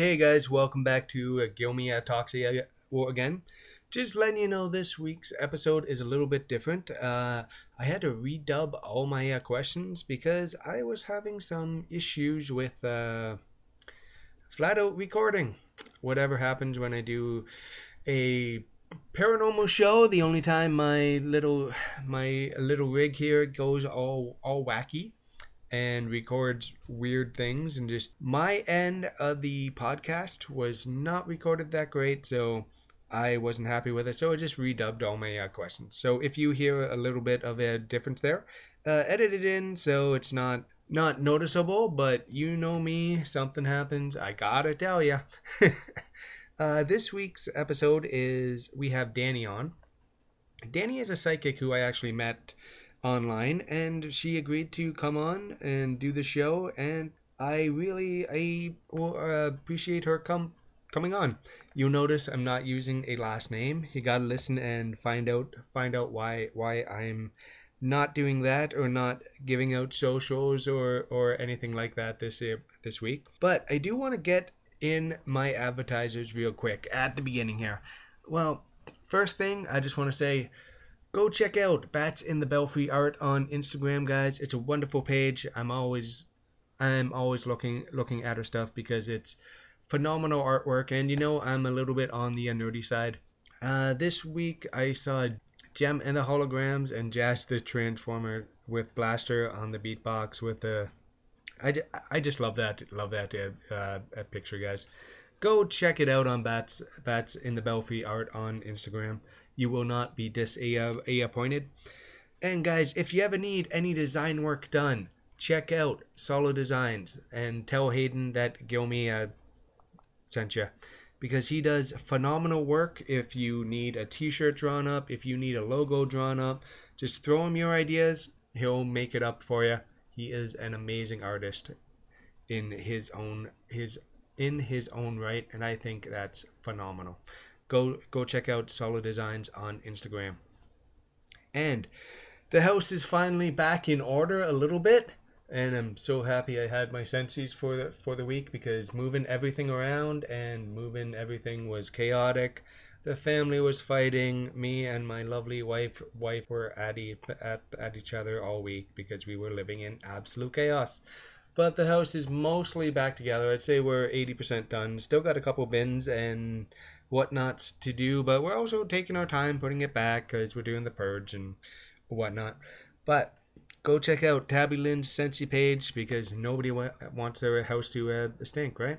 Hey guys, welcome back to uh, Gilmy Autoxia again. Just letting you know this week's episode is a little bit different. Uh, I had to redub all my uh, questions because I was having some issues with uh, flat out recording. Whatever happens when I do a paranormal show, the only time my little my little rig here goes all all wacky and records weird things and just my end of the podcast was not recorded that great so i wasn't happy with it so i just redubbed all my uh, questions. So if you hear a little bit of a difference there uh, in so it's not not noticeable but you know me something happens i gotta tell ya. Uh, this week's episode is we have danny on. Danny is a psychic who i actually met online and she agreed to come on and do the show and I really I uh, appreciate her come coming on. You'll notice I'm not using a last name. You got to listen and find out find out why why I'm not doing that or not giving out socials or or anything like that this this week. But I do want to get in my advertisers real quick at the beginning here. Well, first thing I just want to say go check out Bats in the Belfry art on Instagram, guys. It's a wonderful page. I'm always I'm always looking looking at her stuff because it's phenomenal artwork and you know I'm a little bit on the nerdy side. Uh, this week I saw Jem and the Holograms and Jazz the Transformer with Blaster on the beatbox with the I, I just love that love that uh, uh, picture guys. Go check it out on Bats Bats in the Belfry art on Instagram you will not be disappointed. And guys, if you ever need any design work done, check out Solo Designs and tell Hayden that Gilmy uh, sent you because he does phenomenal work. If you need a T-shirt drawn up, if you need a logo drawn up, just throw him your ideas. He'll make it up for you. He is an amazing artist in his own his in his own right, and I think that's phenomenal go go check out Solid Designs on Instagram. And the house is finally back in order a little bit, and I'm so happy I had my senses for the for the week because moving everything around and moving everything was chaotic. The family was fighting. Me and my lovely wife wife were at, e- at at each other all week because we were living in absolute chaos. But the house is mostly back together. I'd say we're 80% done. Still got a couple bins and whatnots to do, but we're also taking our time putting it back because we're doing the purge and whatnot. But go check out Tabby Lynn's Scentsy page because nobody wa- wants their house to uh, stink, right?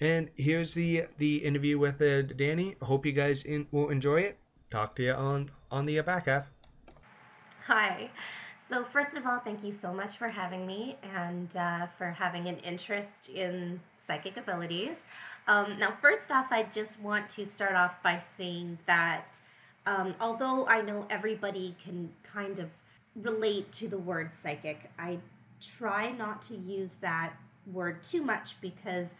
And here's the the interview with uh, Danny. Hope you guys in, will enjoy it. Talk to you on on the back half. Hi. So first of all, thank you so much for having me and uh, for having an interest in psychic abilities. Um, now, first off, I just want to start off by saying that um, although I know everybody can kind of relate to the word psychic, I try not to use that word too much because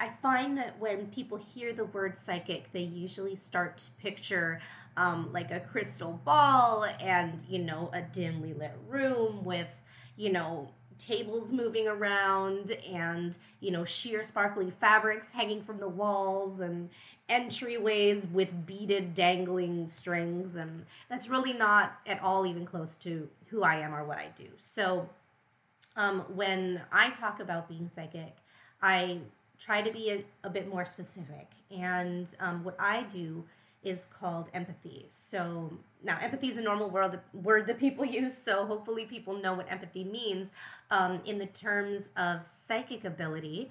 I find that when people hear the word psychic, they usually start to picture um, like a crystal ball and, you know, a dimly lit room with, you know, tables moving around and you know sheer sparkly fabrics hanging from the walls and entryways with beaded dangling strings. And that's really not at all even close to who i am or what i do. So um, when i talk about being psychic i try to be a, a bit more specific. And um, what i do is called empathy. So now empathy is a normal word word that people use. So hopefully people know what empathy means um, in the terms of psychic ability.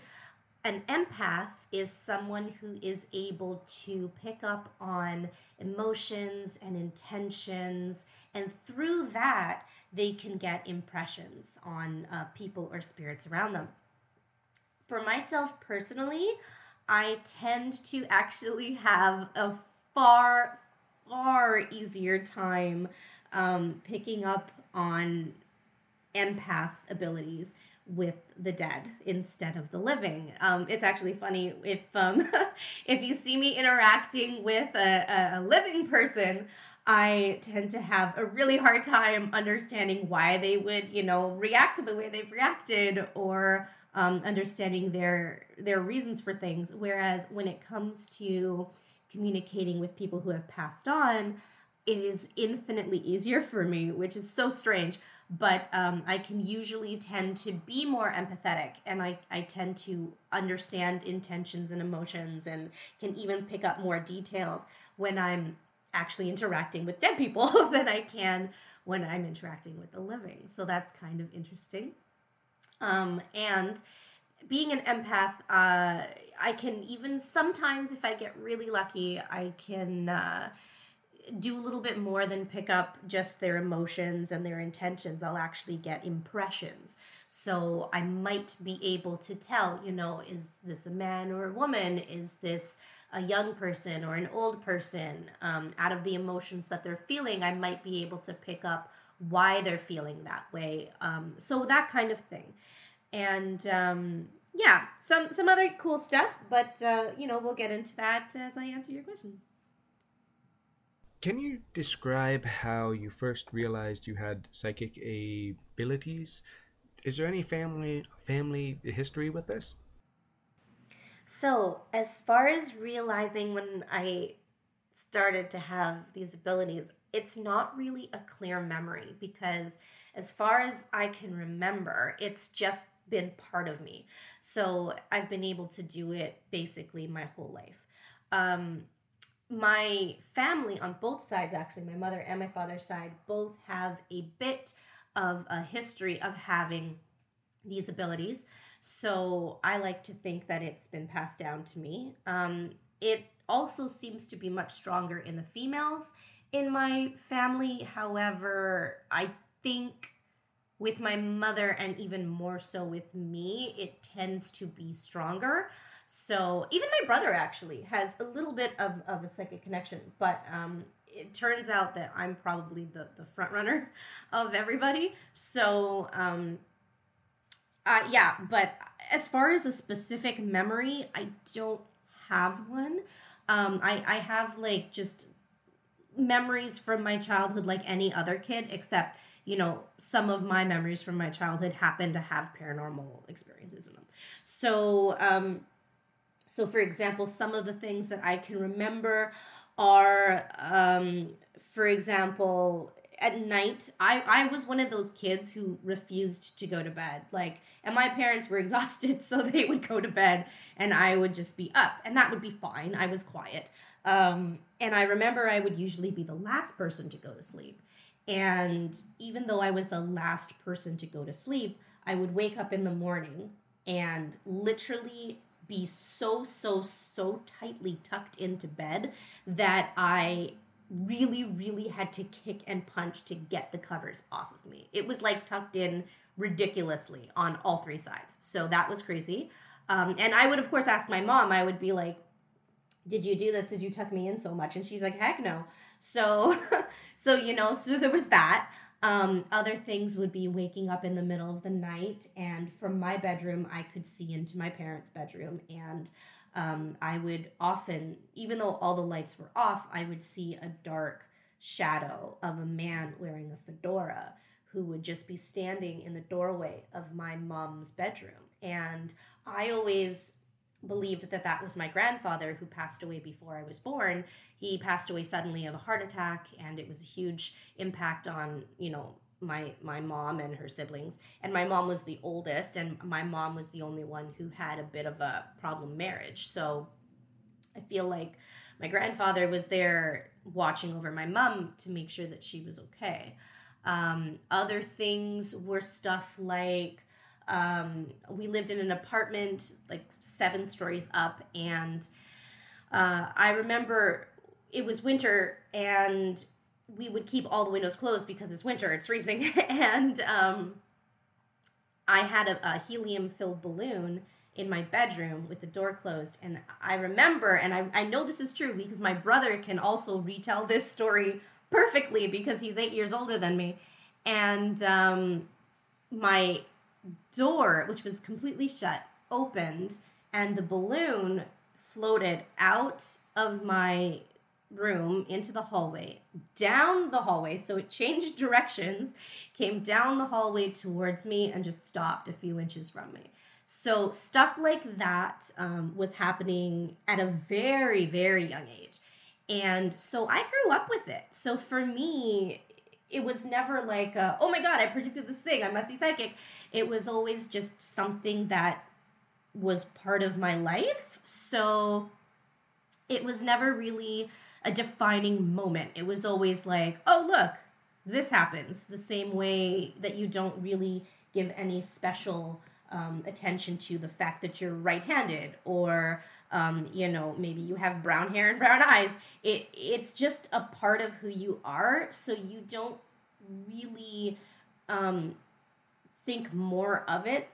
An empath is someone who is able to pick up on emotions and intentions, and through that, they can get impressions on uh, people or spirits around them. For myself personally, I tend to actually have a far, far easier time um, picking up on empath abilities with the dead instead of the living. Um, it's actually funny if um, if you see me interacting with a, a living person. I tend to have a really hard time understanding why they would, you know, react the way they've reacted or um, understanding their their reasons for things. Whereas when it comes to communicating with people who have passed on, it is infinitely easier for me, which is so strange. But um, I can usually tend to be more empathetic and I, I tend to understand intentions and emotions and can even pick up more details when I'm actually interacting with dead people than I can when I'm interacting with the living. So that's kind of interesting. Um, and being an empath, uh, I can even sometimes, if I get really lucky, I can uh, do a little bit more than pick up just their emotions and their intentions. I'll actually get impressions. So I might be able to tell, you know, is this a man or a woman? Is this a young person or an old person? Um, out of the emotions that they're feeling, I might be able to pick up why they're feeling that way. Um, so that kind of thing. And um, yeah, some some other cool stuff, but uh, you know we'll get into that as I answer your questions. Can you describe how you first realized you had psychic abilities? Is there any family family history with this? So, as far as realizing when I started to have these abilities, it's not really a clear memory because, as far as I can remember, it's just been part of me. So I've been able to do it basically my whole life. Um, my family on both sides, actually, my mother and my father's side, both have a bit of a history of having these abilities. So I like to think that it's been passed down to me. Um, it also seems to be much stronger in the females in my family. However, I think with my mother and even more so with me, it tends to be stronger. So even my brother actually has a little bit of, of a psychic connection, but um, it turns out that I'm probably the, the front runner of everybody. So um, uh, yeah, but as far as a specific memory, I don't have one. Um, I, I have like just memories from my childhood like any other kid, except you know, some of my memories from my childhood happen to have paranormal experiences in them. So, um, so for example, some of the things that I can remember are, um, for example, at night, I, I was one of those kids who refused to go to bed. Like, and my parents were exhausted, so they would go to bed and I would just be up, and that would be fine. I was quiet. Um, and I remember I would usually be the last person to go to sleep. And even though I was the last person to go to sleep, I would wake up in the morning and literally be so, so, so tightly tucked into bed that I really, really had to kick and punch to get the covers off of me. It was like tucked in ridiculously on all three sides. So that was crazy. Um, and I would, of course, ask my mom, I would be like, Did you do this? Did you tuck me in so much? And she's like, Heck no. So, so you know, so there was that. Um, other things would be waking up in the middle of the night, and from my bedroom, I could see into my parents' bedroom, and um, I would often, even though all the lights were off, I would see a dark shadow of a man wearing a fedora who would just be standing in the doorway of my mom's bedroom. And I always believed that that was my grandfather who passed away before I was born. He passed away suddenly of a heart attack, and it was a huge impact on you know my my mom and her siblings. And my mom was the oldest, and my mom was the only one who had a bit of a problem marriage. So I feel like my grandfather was there watching over my mom to make sure that she was okay. Um, other things were stuff like um, we lived in an apartment like seven stories up, and uh, I remember it was winter and we would keep all the windows closed because it's winter, it's freezing, and um, I had a, a helium filled balloon in my bedroom with the door closed. And I remember, and I, I know this is true because my brother can also retell this story perfectly because he's eight years older than me. And um, my door, which was completely shut, opened, and the balloon floated out of my room into the hallway, down the hallway. So it changed directions, came down the hallway towards me, and just stopped a few inches from me. So stuff like that um, was happening at a very, very young age. And so I grew up with it. So for me, it was never like, a, oh my God, I predicted this thing. I must be psychic. It was always just something that was part of my life. So it was never really a defining moment. It was always like, oh, look, this happens. The same way that you don't really give any special um, attention to the fact that you're right handed or. Um, you know, maybe you have brown hair and brown eyes. It it's just a part of who you are, so you don't really um, think more of it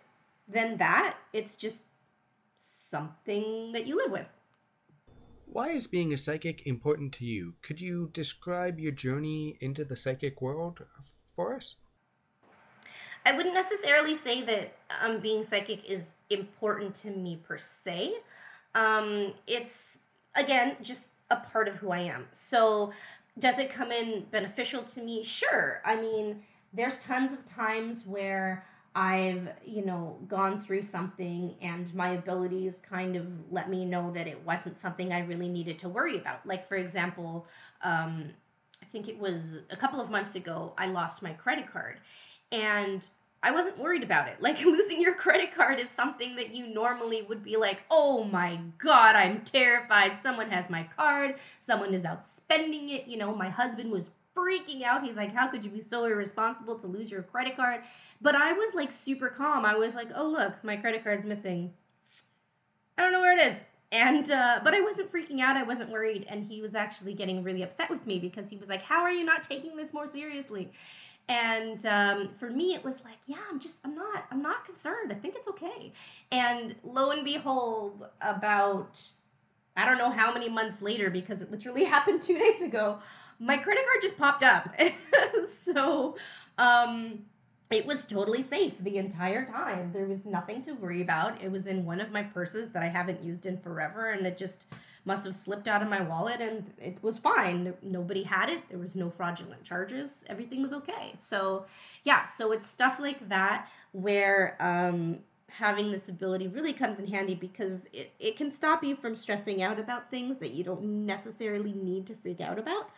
than that. It's just something that you live with. Why is being a psychic important to you? Could you describe your journey into the psychic world for us? I wouldn't necessarily say that um, being psychic is important to me per se. Um, it's, again, just a part of who I am. So, does it come in beneficial to me? Sure. I mean, there's tons of times where I've, you know, gone through something and my abilities kind of let me know that it wasn't something I really needed to worry about. Like, for example, um, I think it was a couple of months ago, I lost my credit card. And I wasn't worried about it. Like, losing your credit card is something that you normally would be like, oh my God, I'm terrified. Someone has my card. Someone is out spending it. You know, my husband was freaking out. He's like, How could you be so irresponsible to lose your credit card? But I was like super calm. I was like, Oh, look, my credit card's missing. I don't know where it is. And, uh, but I wasn't freaking out. I wasn't worried. And he was actually getting really upset with me because he was like, How are you not taking this more seriously? And um, for me, it was like, yeah, I'm just, I'm not, I'm not concerned. I think it's okay. And lo and behold, about, I don't know how many months later, because it literally happened two days ago, my credit card just popped up. so um, it was totally safe the entire time. There was nothing to worry about. It was in one of my purses that I haven't used in forever, and it just must have slipped out of my wallet and it was fine. Nobody had it. There was no fraudulent charges. Everything was okay. So, yeah, so it's stuff like that where um, having this ability really comes in handy because it, it can stop you from stressing out about things that you don't necessarily need to freak out about.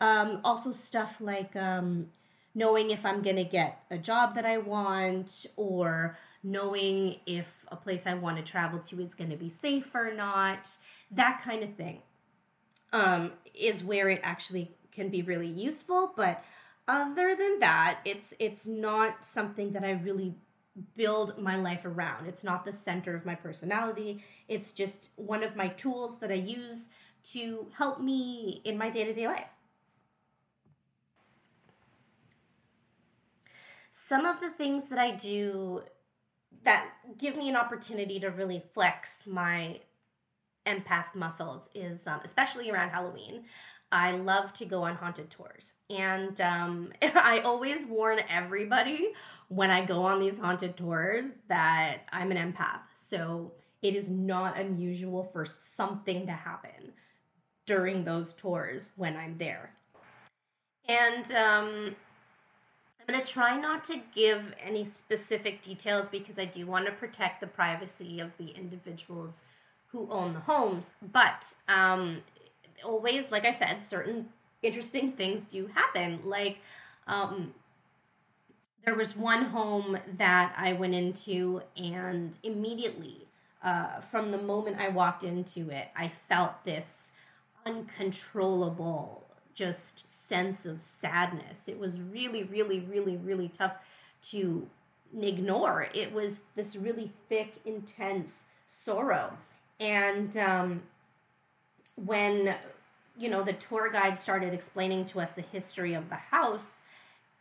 Um, also, stuff like um, knowing if I'm going to get a job that I want or knowing if a place I want to travel to is going to be safe or not, that kind of thing um, is where it actually can be really useful. But other than that, it's it's not something that I really build my life around. It's not the center of my personality. It's just one of my tools that I use to help me in my day to day life. some of the things that I do that give me an opportunity to really flex my empath muscles is um, especially around Halloween. I love to go on haunted tours. And um, I always warn everybody when I go on these haunted tours that I'm an empath. So it is not unusual for something to happen during those tours when I'm there. And um, I'm going to try not to give any specific details because I do want to protect the privacy of the individuals who own the homes. But um, always, like I said, certain interesting things do happen. Like, um, there was one home that I went into, and immediately, uh, from the moment I walked into it, I felt this uncontrollable just sense of sadness. It was really, really, really, really tough to ignore. It was this really thick, intense sorrow. And um, when, you know, the tour guide started explaining to us the history of the house,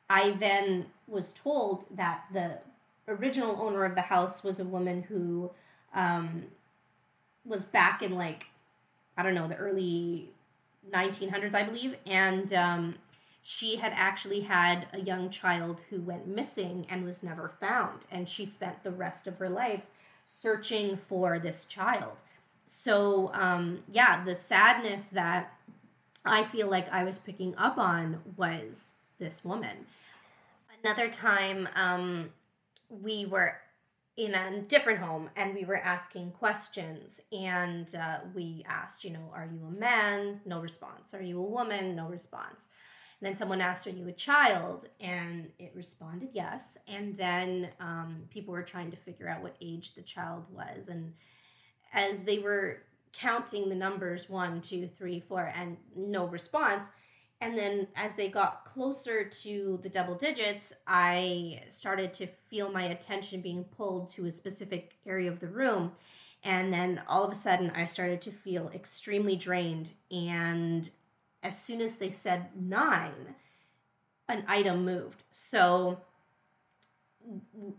I then was told that the original owner of the house was a woman who um, was back in like I don't know the early 1900s, I believe, and um, she had actually had a young child who went missing and was never found, and she spent the rest of her life searching for this child. So um, yeah, the sadness that I feel like I was picking up on was this woman. Another time, um, we were in a different home and we were asking questions and uh, we asked you know are you a man? No response. Are you a woman? No response. And then someone asked are you a child? And it responded yes. And then um, people were trying to figure out what age the child was. And as they were counting the numbers one two three four and no response and then as they got closer to the double digits, I started to feel my attention being pulled to a specific area of the room. And then all of a sudden, I started to feel extremely drained. And as soon as they said nine, an item moved. So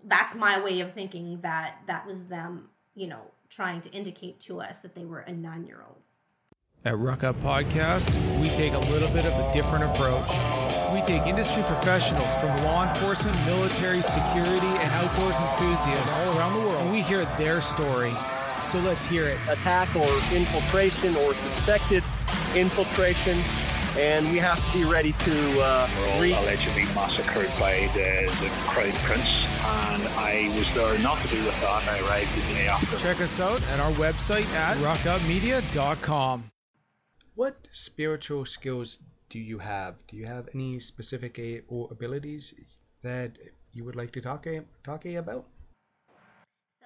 that's my way of thinking that that was them, you know, trying to indicate to us that they were a nine year old. At Ruck Up Podcast, we take a little bit of a different approach. We take industry professionals from law enforcement, military, security, and outdoors enthusiasts all around the world, and we hear their story. So let's hear it. Attack or infiltration or suspected infiltration, and we have to be ready to uh, read. allegedly massacred by the, the Crown Prince, and I was there not to do with that. I arrived the day after. Check us out at our website at ruckupmedia.com. What spiritual skills do you have? Do you have any specific or abilities that you would like to talk talk about?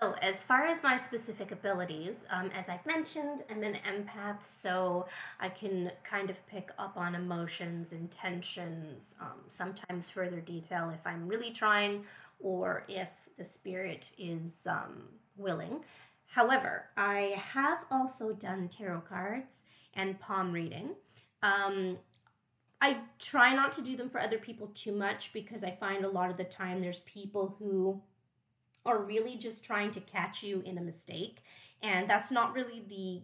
So, as far as my specific abilities, um, as I've mentioned, I'm an empath, so I can kind of pick up on emotions, intentions, um, sometimes further detail if I'm really trying or if the spirit is um, willing. However, I have also done tarot cards and palm reading. Um, I try not to do them for other people too much because I find a lot of the time there's people who are really just trying to catch you in a mistake. And that's not really the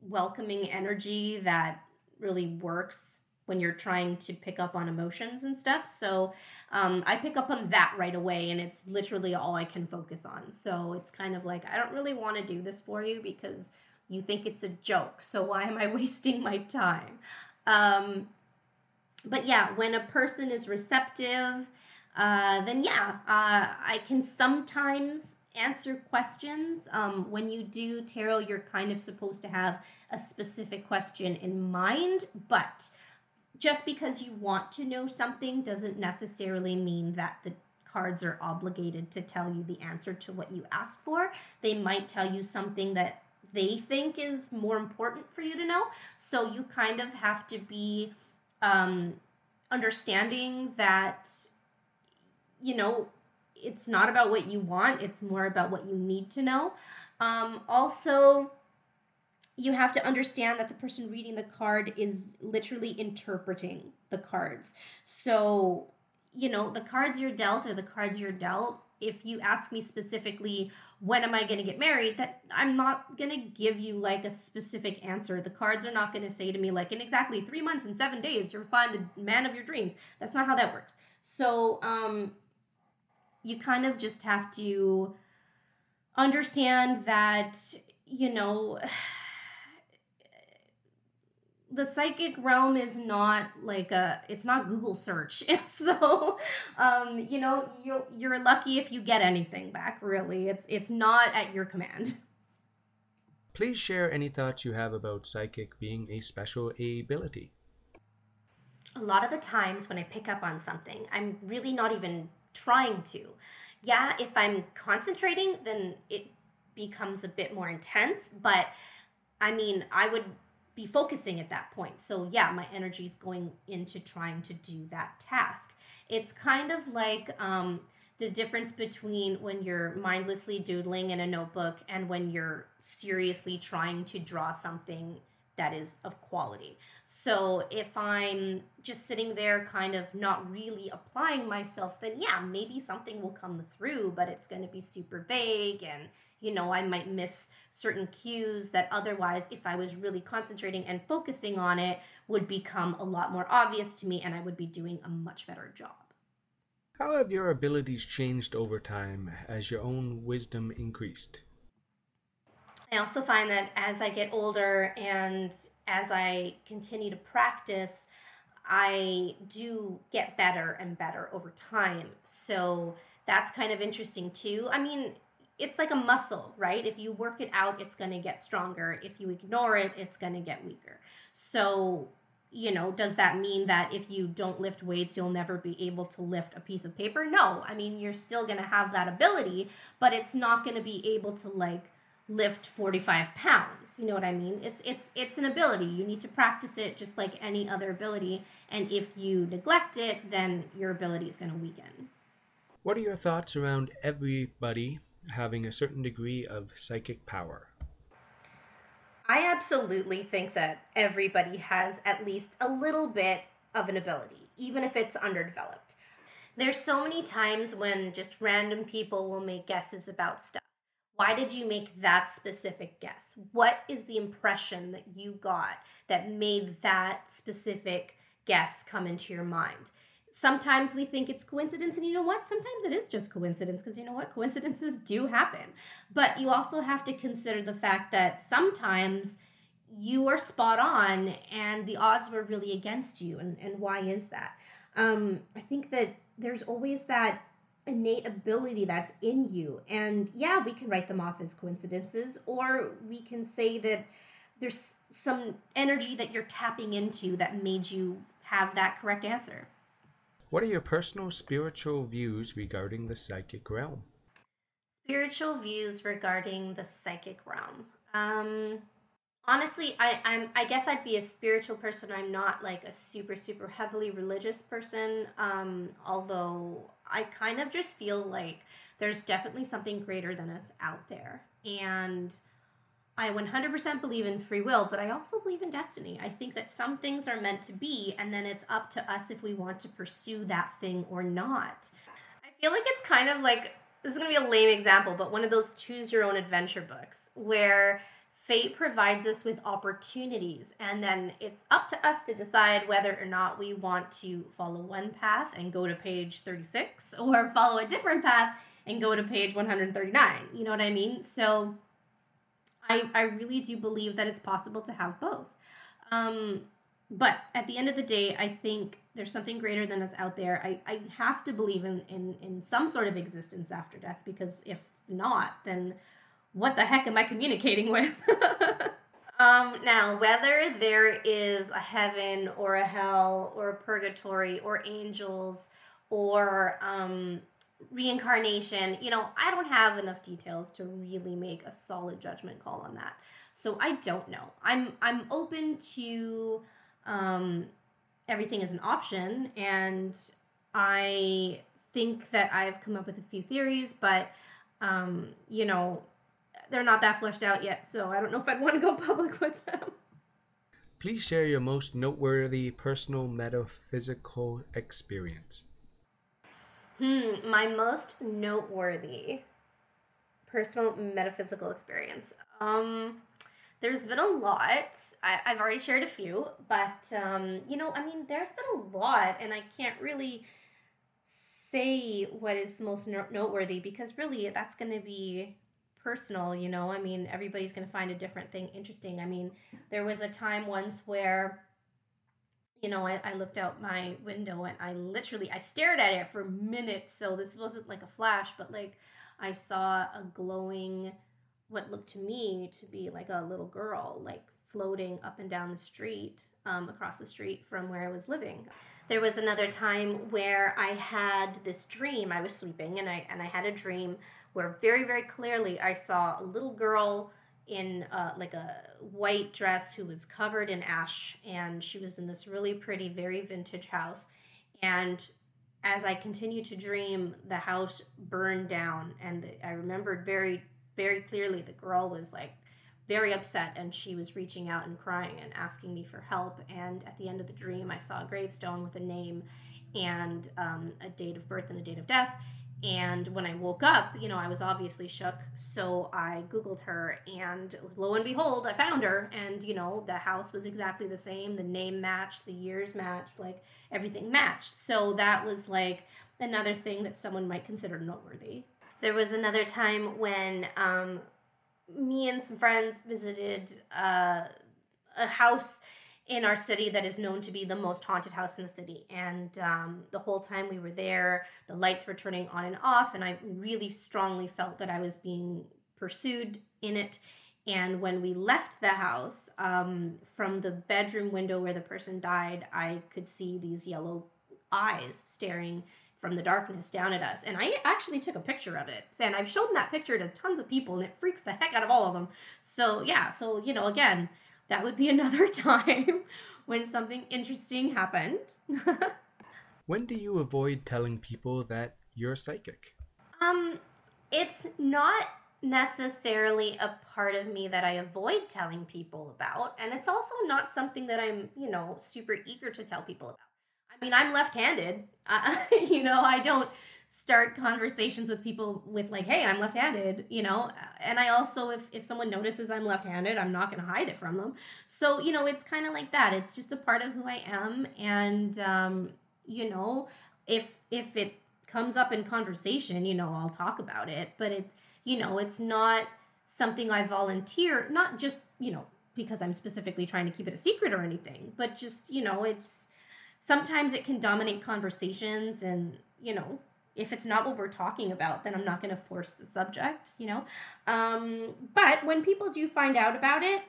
welcoming energy that really works when you're trying to pick up on emotions and stuff. So um, I pick up on that right away, and it's literally all I can focus on. So it's kind of like, I don't really want to do this for you because you think it's a joke. So why am I wasting my time? Um, but yeah, when a person is receptive, uh, then yeah, uh, I can sometimes answer questions. Um, when you do tarot, you're kind of supposed to have a specific question in mind, but just because you want to know something doesn't necessarily mean that the cards are obligated to tell you the answer to what you asked for. They might tell you something that they think is more important for you to know. So you kind of have to be um, understanding that, you know, it's not about what you want, it's more about what you need to know. Um, also, you have to understand that the person reading the card is literally interpreting the cards. So, you know, the cards you're dealt are the cards you're dealt. If you ask me specifically, when am I going to get married, that I'm not going to give you like a specific answer. The cards are not going to say to me, like, in exactly three months and seven days, you'll find the man of your dreams. That's not how that works. So, um, you kind of just have to understand that, you know, the psychic realm is not like a it's not google search. So um you know you you're lucky if you get anything back really. It's it's not at your command. Please share any thoughts you have about psychic being a special ability. A lot of the times when i pick up on something i'm really not even trying to. Yeah if i'm concentrating then it becomes a bit more intense but i mean i would be focusing at that point. So, yeah, my energy is going into trying to do that task. It's kind of like um, the difference between when you're mindlessly doodling in a notebook and when you're seriously trying to draw something that is of quality. So, if I'm just sitting there kind of not really applying myself, then yeah, maybe something will come through, but it's going to be super vague and you know, I might miss certain cues that otherwise, if I was really concentrating and focusing on it, would become a lot more obvious to me and I would be doing a much better job. How have your abilities changed over time as your own wisdom increased? I also find that as I get older and as I continue to practice, I do get better and better over time. So that's kind of interesting too. I mean, it's like a muscle, right? If you work it out, it's going to get stronger. If you ignore it, it's going to get weaker. So, you know, does that mean that if you don't lift weights, you'll never be able to lift a piece of paper? No. I mean, you're still going to have that ability, but it's not going to be able to like lift 45 pounds you know what i mean it's it's it's an ability you need to practice it just like any other ability and if you neglect it then your ability is going to weaken what are your thoughts around everybody having a certain degree of psychic power i absolutely think that everybody has at least a little bit of an ability even if it's underdeveloped there's so many times when just random people will make guesses about stuff why did you make that specific guess? What is the impression that you got that made that specific guess come into your mind? Sometimes we think it's coincidence, and you know what? Sometimes it is just coincidence because you know what? Coincidences do happen. But you also have to consider the fact that sometimes you are spot on and the odds were really against you. And, and why is that? Um, I think that there's always that innate ability that's in you. And yeah, we can write them off as coincidences, or we can say that there's some energy that you're tapping into that made you have that correct answer. What are your personal spiritual views regarding the psychic realm? Spiritual views regarding the psychic realm. Um, honestly I, i'm i guess i'd be a spiritual person i'm not like a super super heavily religious person um although i kind of just feel like there's definitely something greater than us out there and i 100% believe in free will but i also believe in destiny. I think that some things are meant to be and then it's up to us if we want to pursue that thing or not. I feel like it's kind of like this is going to be a lame example but one of those choose your own adventure books where fate provides us with opportunities and then it's up to us to decide whether or not we want to follow one path and go to page 36 or follow a different path and go to page 139 you know what i mean? So i i really do believe that it's possible to have both um but at the end of the day i think there's something greater than us out there i i have to believe in in in some sort of existence after death because if not then what the heck am I communicating with? um, now, whether there is a heaven or a hell or a purgatory or angels or um, reincarnation, you know, I don't have enough details to really make a solid judgment call on that. So I don't know. I'm I'm open to um, everything as an option, and I think that I've come up with a few theories, but um, you know, they're not that fleshed out yet, so I don't know if I'd want to go public with them. Please share your most noteworthy personal metaphysical experience. Hmm, my most noteworthy personal metaphysical experience. Um, there's been a lot. I, have already shared a few, but um, you know, I mean, there's been a lot, and I can't really say what is the most noteworthy because really that's going to be personal, you know. I mean, everybody's going to find a different thing interesting. I mean, there was a time once where you know, I, I looked out my window and I literally I stared at it for minutes. So this wasn't like a flash, but like I saw a glowing what looked to me to be like a little girl like floating up and down the street um, across the street from where I was living. There was another time where I had this dream. I was sleeping and I and I had a dream where very very clearly I saw a little girl in uh, like a white dress who was covered in ash and she was in this really pretty very vintage house. And as I continued to dream the house burned down and I remembered very very clearly the girl was like very upset and she was reaching out and crying and asking me for help. And at the end of the dream I saw a gravestone with a name and um, a date of birth and a date of death And when I woke up, you know, I was obviously shook. So I Googled her, and lo and behold, I found her. And, you know, the house was exactly the same. The name matched, the years matched, like everything matched. So that was like another thing that someone might consider noteworthy. There was another time when um, me and some friends visited uh, a house in our city that is known to be the most haunted house in the city. And um, the whole time we were there, the lights were turning on and off, and I really strongly felt that I was being pursued in it. And when we left the house, um, from the bedroom window where the person died, I could see these yellow eyes staring from the darkness down at us. And I actually took a picture of it. And I've shown that picture to tons of people, and it freaks the heck out of all of them. So, yeah, so, you know, again, that would be another time when something interesting happened. when do you avoid telling people that you're psychic? Um, it's not necessarily a part of me that I avoid telling people about, and it's also not something that I'm, you know, super eager to tell people about. I mean, I'm left-handed. Uh, you know, I don't start conversations with people with like hey i'm left-handed you know? And i also if if someone notices i'm left-handed i'm not going to hide it from them. So you know it's kind of like that. It's just a part of who i am and um you know if if it comes up in conversation you know i'll talk about it. But it you know it's not something i volunteer not just you know because i'm specifically trying to keep it a secret or anything but just you know it's sometimes it can dominate conversations and you know if it's not what we're talking about, then I'm not going to force the subject, you know? Um, but when people do find out about it,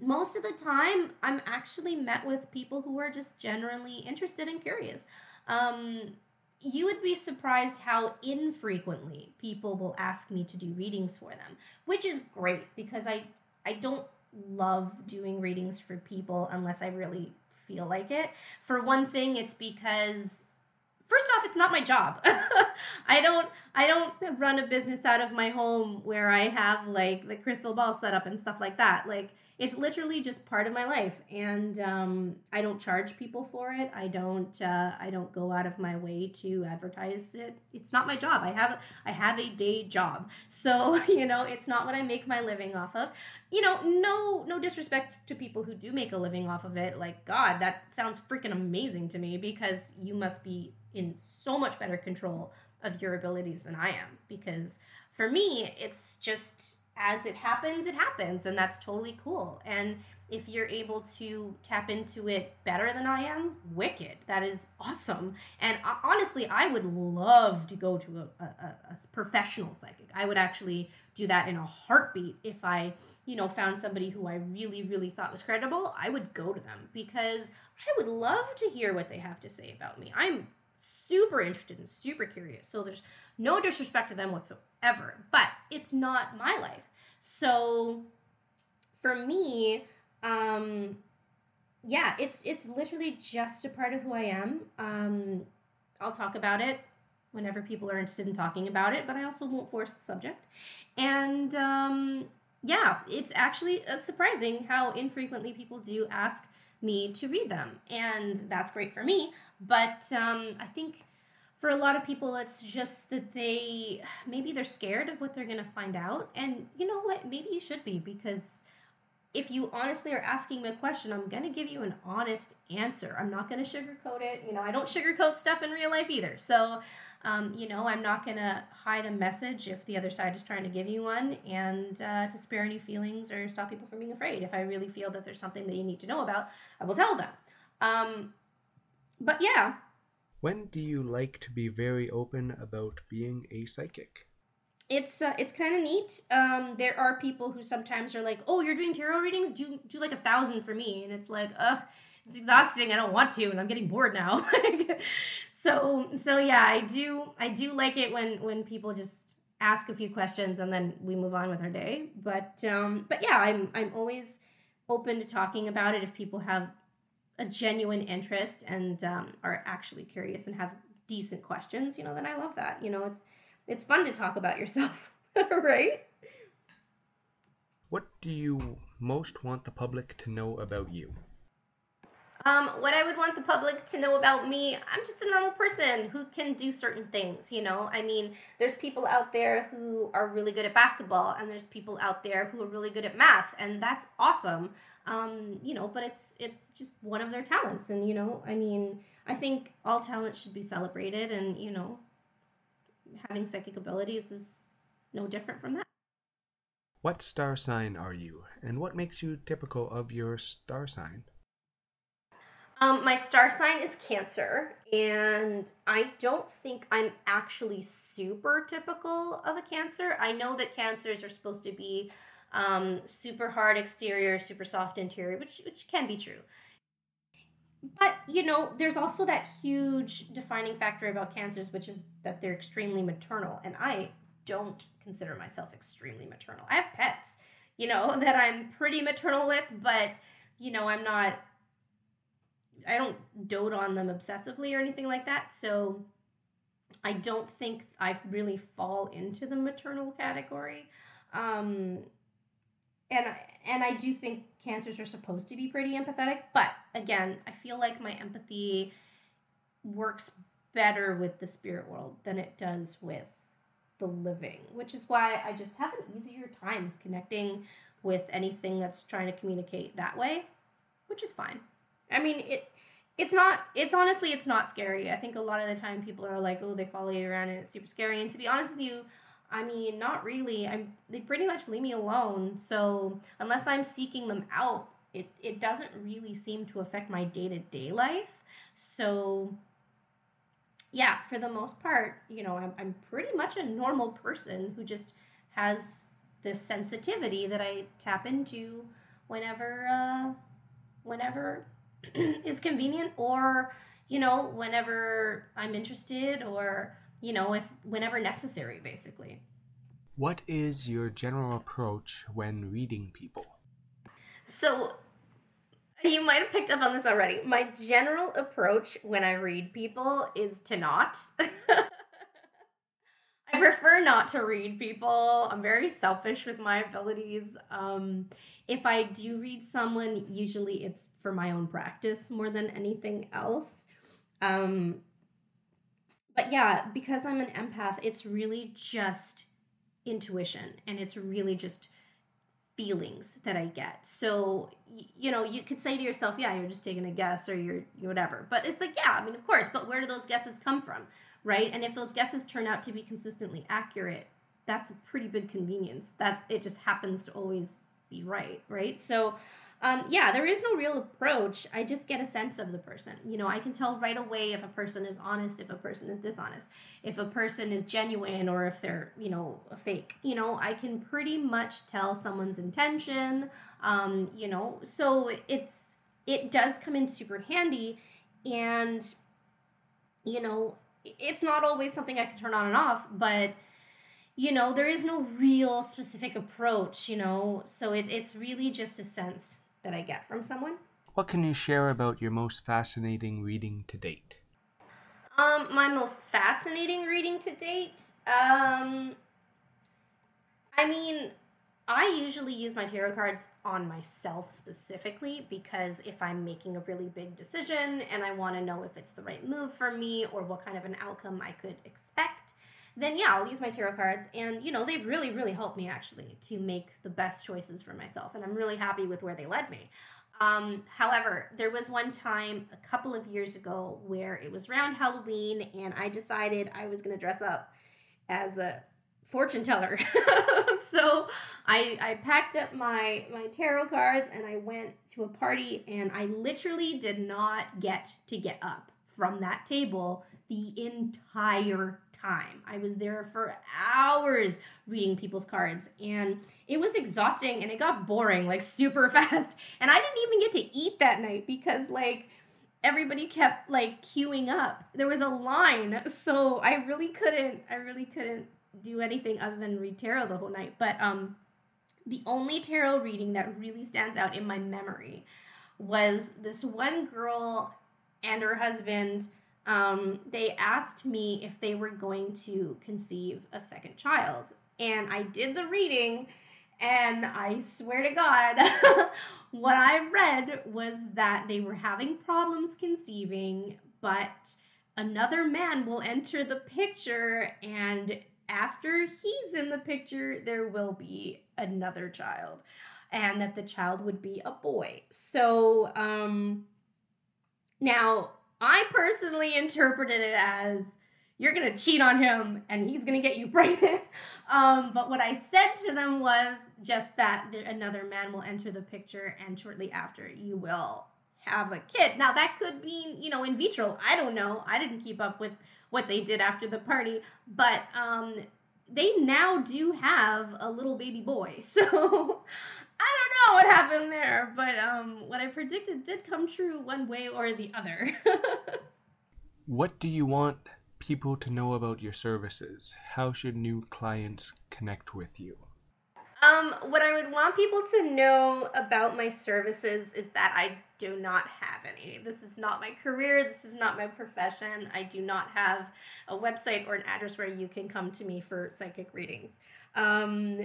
most of the time, I'm actually met with people who are just generally interested and curious. Um, you would be surprised how infrequently people will ask me to do readings for them, which is great because I I don't love doing readings for people unless I really feel like it. For one thing, it's because first off it's not my job. I don't i don't run a business out of my home where i have like the crystal ball set up and stuff like that. Like it's literally just part of my life and um, i don't charge people for it. I don't uh, i don't go out of my way to advertise it. It's not my job. I have i have a day job. So you know it's not what i make my living off of. You know no no disrespect to people who do make a living off of it. Like god that sounds freaking amazing to me because you must be in so much better control of your abilities than I am. Because for me it's just as it happens it happens and that's totally cool and if you're able to tap into it better than I am, wicked. That is awesome. And uh, honestly, I would love to go to a, a, a, professional psychic. I would actually do that in a heartbeat if I, you know, found somebody who I really, really thought was credible. I would go to them because I would love to hear what they have to say about me. I'm super interested and super curious. So there's no disrespect to them whatsoever, but it's not my life. So for me, um, yeah, it's it's literally just a part of who I am. Um, I'll talk about it whenever people are interested in talking about it, but I also won't force the subject. And um, yeah, it's actually uh, surprising how infrequently people do ask me to read them. And that's great for me. But um, I think for a lot of people, it's just that they maybe they're scared of what they're going to find out. And you know what? Maybe you should be because if you honestly are asking me a question, I'm going to give you an honest answer. I'm not going to sugarcoat it. You know, I don't sugarcoat stuff in real life either. So um, you know, I'm not going to hide a message if the other side is trying to give you one and uh, to spare any feelings or stop people from being afraid. If I really feel that there's something that you need to know about, I will tell them. Um, but yeah. When do you like to be very open about being a psychic? It's uh, it's kind of neat. Um, there are people who sometimes are like, "Oh, you're doing tarot readings? Do do like a thousand for me," and it's like, ugh it's exhausting. I don't want to, and I'm getting bored now. so so yeah, I do I do like it when when people just ask a few questions and then we move on with our day. But um, but yeah, I'm I'm always open to talking about it if people have a genuine interest and um, are actually curious and have decent questions. You know, then I love that. You know, it's it's fun to talk about yourself, right? What do you most want the public to know about you? Um, what I would want the public to know about me, I'm just a normal person who can do certain things, you know? I mean, there's people out there who are really good at basketball, and there's people out there who are really good at math, and that's awesome. Um, you know, but it's it's just one of their talents, and you know, I mean, I think all talents should be celebrated, and you know, having psychic abilities is no different from that. What star sign are you, and what makes you typical of your star sign? Um, my star sign is Cancer, and I don't think I'm actually super typical of a Cancer. I know that Cancers are supposed to be um, super hard exterior, super soft interior, which which can be true. But you know, there's also that huge defining factor about Cancers, which is that they're extremely maternal, and I don't consider myself extremely maternal. I have pets, you know, that I'm pretty maternal with, but you know, I'm not I don't dote on them obsessively or anything like that. So I don't think I really fall into the maternal category. Um, and I, and I do think cancers are supposed to be pretty empathetic, but again, I feel like my empathy works better with the spirit world than it does with the living, which is why I just have an easier time connecting with anything that's trying to communicate that way, which is fine. I mean, it it's not it's honestly it's not scary. I think a lot of the time people are like, "Oh, they follow you around and it's super scary." And to be honest with you, I mean, not really. I'm they pretty much leave me alone. So, unless I'm seeking them out, it it doesn't really seem to affect my day-to-day life. So, yeah, for the most part, you know, I'm I'm pretty much a normal person who just has this sensitivity that I tap into whenever uh whenever is convenient or you know whenever i'm interested or you know if whenever necessary basically. What is your general approach when reading people? so you might have picked up on this already. My general approach when i read people is to not. I prefer not to read people. I'm very selfish with my abilities. Um if I do read someone, usually it's for my own practice more than anything else. Um, but yeah, because I'm an empath, it's really just intuition and it's really just feelings that I get. So, you know, you could say to yourself, yeah, you're just taking a guess or you're, you're whatever. But it's like, yeah, I mean, of course, but where do those guesses come from? Right? And if those guesses turn out to be consistently accurate, that's a pretty big convenience. That it just happens to always be right, right? So, um, yeah, there is no real approach. I just get a sense of the person. You know, I can tell right away if a person is honest, if a person is dishonest, if a person is genuine, or if they're, you know, fake. You know, I can pretty much tell someone's intention. Um, you know, so it's it does come in super handy, and you know, it's not always something I can turn on and off, but you know there is no real specific approach you know so it, it's really just a sense that i get from someone What can you share about your most fascinating reading to date? um my most fascinating reading to date um i mean i usually use my tarot cards on myself specifically because if i'm making a really big decision and i want to know if it's the right move for me or what kind of an outcome i could expect then yeah, I'll use my tarot cards. And, you know, they've really, really helped me actually to make the best choices for myself. And I'm really happy with where they led me. Um, however, there was one time a couple of years ago where it was around Halloween and I decided I was going to dress up as a fortune teller. so I, I packed up my, my tarot cards and I went to a party and I literally did not get to get up from that table the entire time. I was there for hours reading people's cards and it was exhausting and it got boring like super fast. And I didn't even get to eat that night because like everybody kept like queuing up. There was a line. So I really couldn't I really couldn't do anything other than read tarot the whole night. But um the only tarot reading that really stands out in my memory was this one girl and her husband um, they asked me if they were going to conceive a second child. And I did the reading, And I swear to God, what I read was that they were having problems conceiving, but another man will enter the picture, and after he's in the picture, there will be another child, and that the child would be a boy. So, um, now I personally interpreted it as you're gonna cheat on him and he's gonna get you pregnant. Um, but what I said to them was just that another man will enter the picture and shortly after you will have a kid. Now that could mean, you know, in vitro. I don't know. I didn't keep up with what they did after the party, but um, they now do have a little baby boy. So I don't know what happened there, but um, what I predicted did come true one way or the other. What do you want people to know about your services? How should new clients connect with you? Um, what I would want people to know about my services is that I do not have any. This is not my career. This is not my profession. I do not have a website or an address where you can come to me for psychic readings. Um,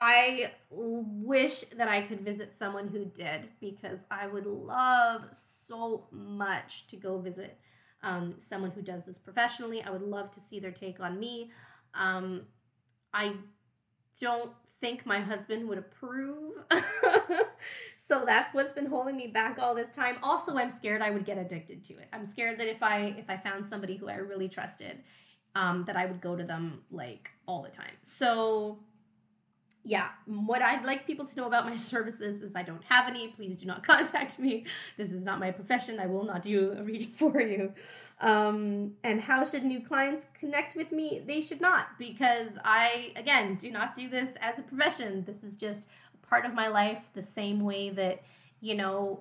I wish that I could visit someone who did because I would love so much to go visit um, someone who does this professionally. I would love to see their take on me. Um, I don't think my husband would approve. so that's what's been holding me back all this time. Also, I'm scared I would get addicted to it. I'm scared that if I if I found somebody who I really trusted, um, that I would go to them like all the time. So yeah, what I'd like people to know about my services is I don't have any. Please do not contact me. This is not my profession. I will not do a reading for you. Um, and how should new clients connect with me? They should not, because I, again, do not do this as a profession. This is just part of my life, the same way that, you know,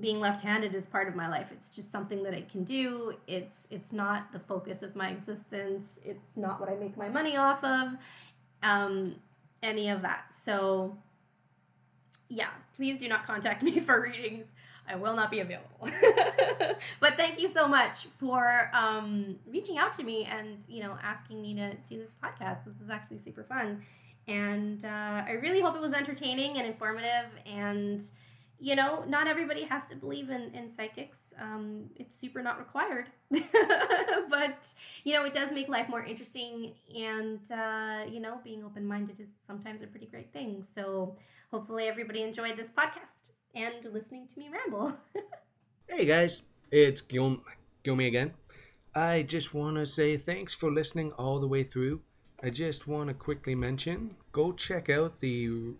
being left-handed is part of my life it's just something that i can do it's it's not the focus of my existence it's not what i make my money off of um, any of that. So, yeah, please do not contact me for readings. I will not be available. but thank you so much for um, reaching out to me and you know asking me to do this podcast. This is actually super fun, and uh, I really hope it was entertaining and informative and you know, not everybody has to believe in, in psychics. Um, it's super not required. but, you know, it does make life more interesting. And, uh, you know, being open minded is sometimes a pretty great thing. So hopefully everybody enjoyed this podcast and listening to me ramble. hey guys, it's Gil- Gilmy again. I just want to say thanks for listening all the way through. I just want to quickly mention go check out the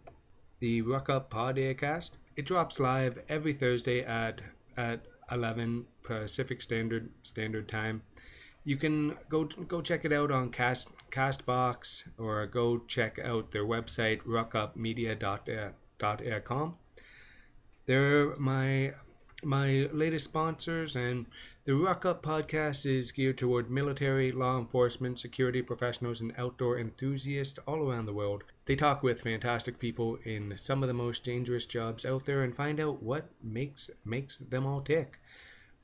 the Ruck Up Podcast it drops live every Thursday at at 11 Pacific Standard Standard Time. You can go go check it out on Cast Castbox or go check out their website ruckupmedia.com. Uh, They're my my latest sponsors, and the Ruck Up podcast is geared toward military, law enforcement, security professionals, and outdoor enthusiasts all around the world. They talk with fantastic people in some of the most dangerous jobs out there and find out what makes makes them all tick.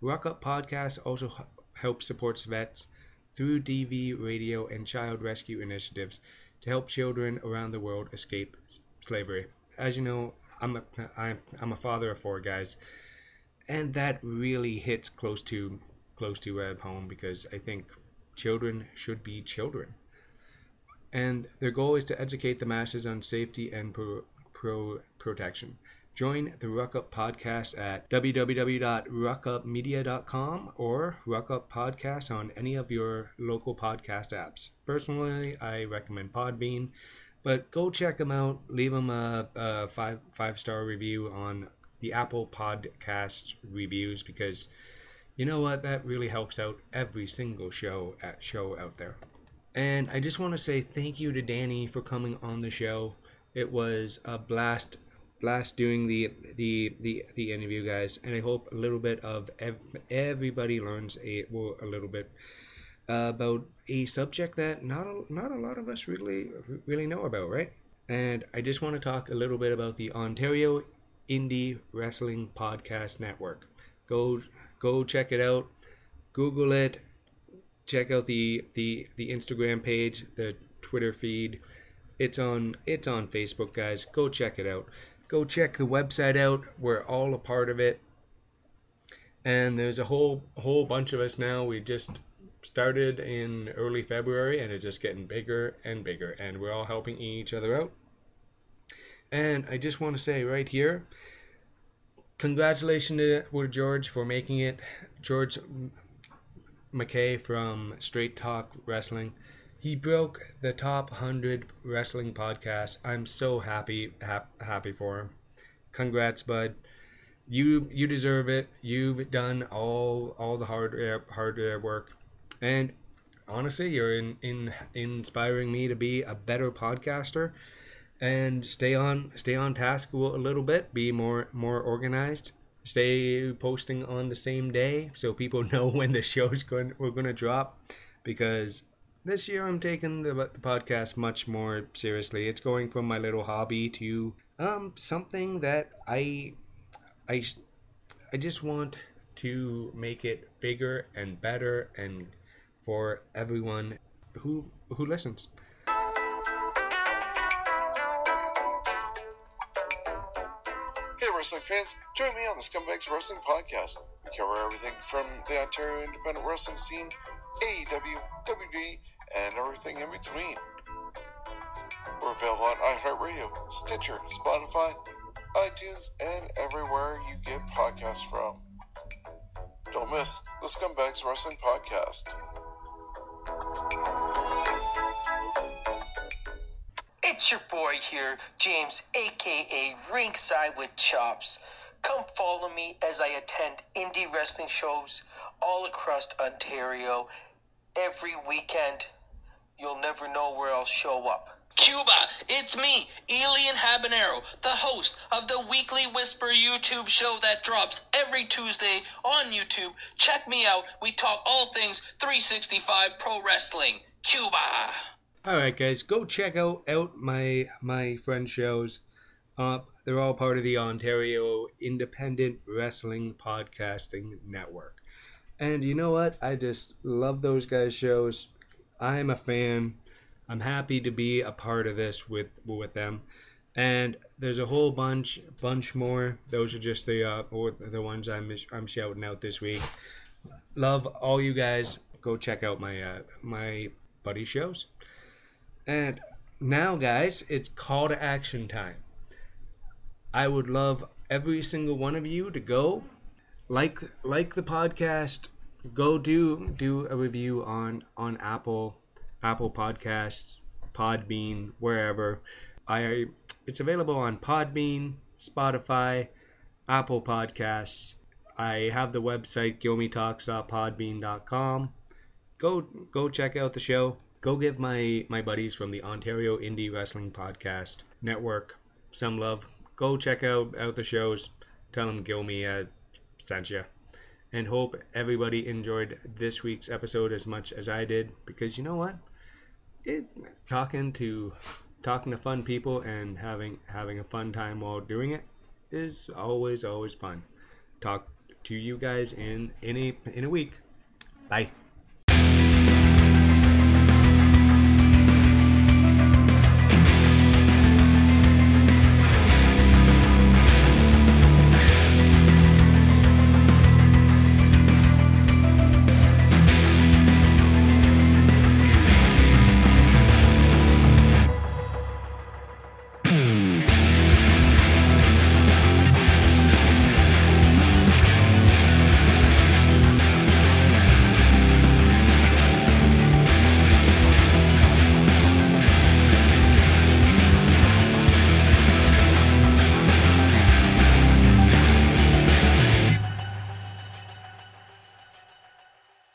Ruck Up podcast also helps supports vets through DV radio and child rescue initiatives to help children around the world escape slavery. As you know, I'm a, I'm, I'm a father of four guys and that really hits close to close to at home because I think children should be children. And their goal is to educate the masses on safety and pro, pro protection. Join the Ruck Up podcast at www.ruckupmedia.com or Ruck Up Podcast on any of your local podcast apps. Personally, I recommend Podbean, but go check them out. Leave them a, a five five star review on the Apple Podcast reviews because you know what? That really helps out every single show at show out there. And I just want to say thank you to Danny for coming on the show. It was a blast blast doing the the the, the interview guys and i hope a little bit of ev- everybody learns a well, a little bit uh, about a subject that not a, not a lot of us really really know about right and i just want to talk a little bit about the ontario Indie Wrestling Podcast Network. Go go check it out. Google it. Check out the the the Instagram page, the Twitter feed. It's on it's on Facebook, guys. Go check it out. Go check the website out. We're all a part of it. And there's a whole whole bunch of us now. We just started in early February and it's just getting bigger and bigger and we're all helping each other out. And I just want to say right here, congratulations to George for making it. George McKay from Straight Talk Wrestling. He broke the top 100 wrestling podcasts. I'm so happy happy for him. Congrats, bud. You you deserve it. You've done all all the hard hard work. And honestly, you're in, in inspiring me to be a better podcaster and stay on stay on task a little bit, be more more organized stay posting on the same day so people know when the show's going we're going to drop because this year I'm taking the, the, podcast much more seriously. It's going from my little hobby to um something that I I I just want to make it bigger and better and for everyone who who listens. Wrestling fans, join me on the Scumbags Wrestling Podcast. We cover everything from the Ontario independent wrestling scene, AEW, WWE, and everything in between. We're available on iHeartRadio, Stitcher, Spotify, iTunes, and everywhere you get podcasts from. Don't miss the Scumbags Wrestling Podcast. It's your boy here, James, aka Ringside with Chops. Come follow me as I attend indie wrestling shows all across Ontario every weekend. You'll never know where I'll show up. Cuba, it's me, Alien Habanero, the host of the Weekly Whisper YouTube show that drops every Tuesday on YouTube. Check me out. We talk all things 365 pro wrestling. Cuba. All right, guys, go check out out my my friend shows. Uh, they're all part of the Ontario Independent Wrestling Podcasting Network. And you know what? I just love those guys' shows. I'm a fan. I'm happy to be a part of this with with them. And there's a whole bunch bunch more. Those are just the uh, the ones I'm I'm shouting out this week. Love all you guys. Go check out my uh, my buddy shows. And now, guys, it's call to action time. I would love every single one of you to go like like the podcast. Go do do a review on on Apple Apple Podcasts, Podbean, wherever. I it's available on Podbean, Spotify, Apple Podcasts. I have the website gilmetalks.podbean.com. Go go check out the show go give my my buddies from the Ontario Indie Wrestling Podcast Network some love. Go check out out the shows. Tell them Gilmy uh, sent you. And hope everybody enjoyed this week's episode as much as I did because you know what? It talking to talking to fun people and having having a fun time while doing it is always always fun. Talk to you guys in in a in a week. Bye.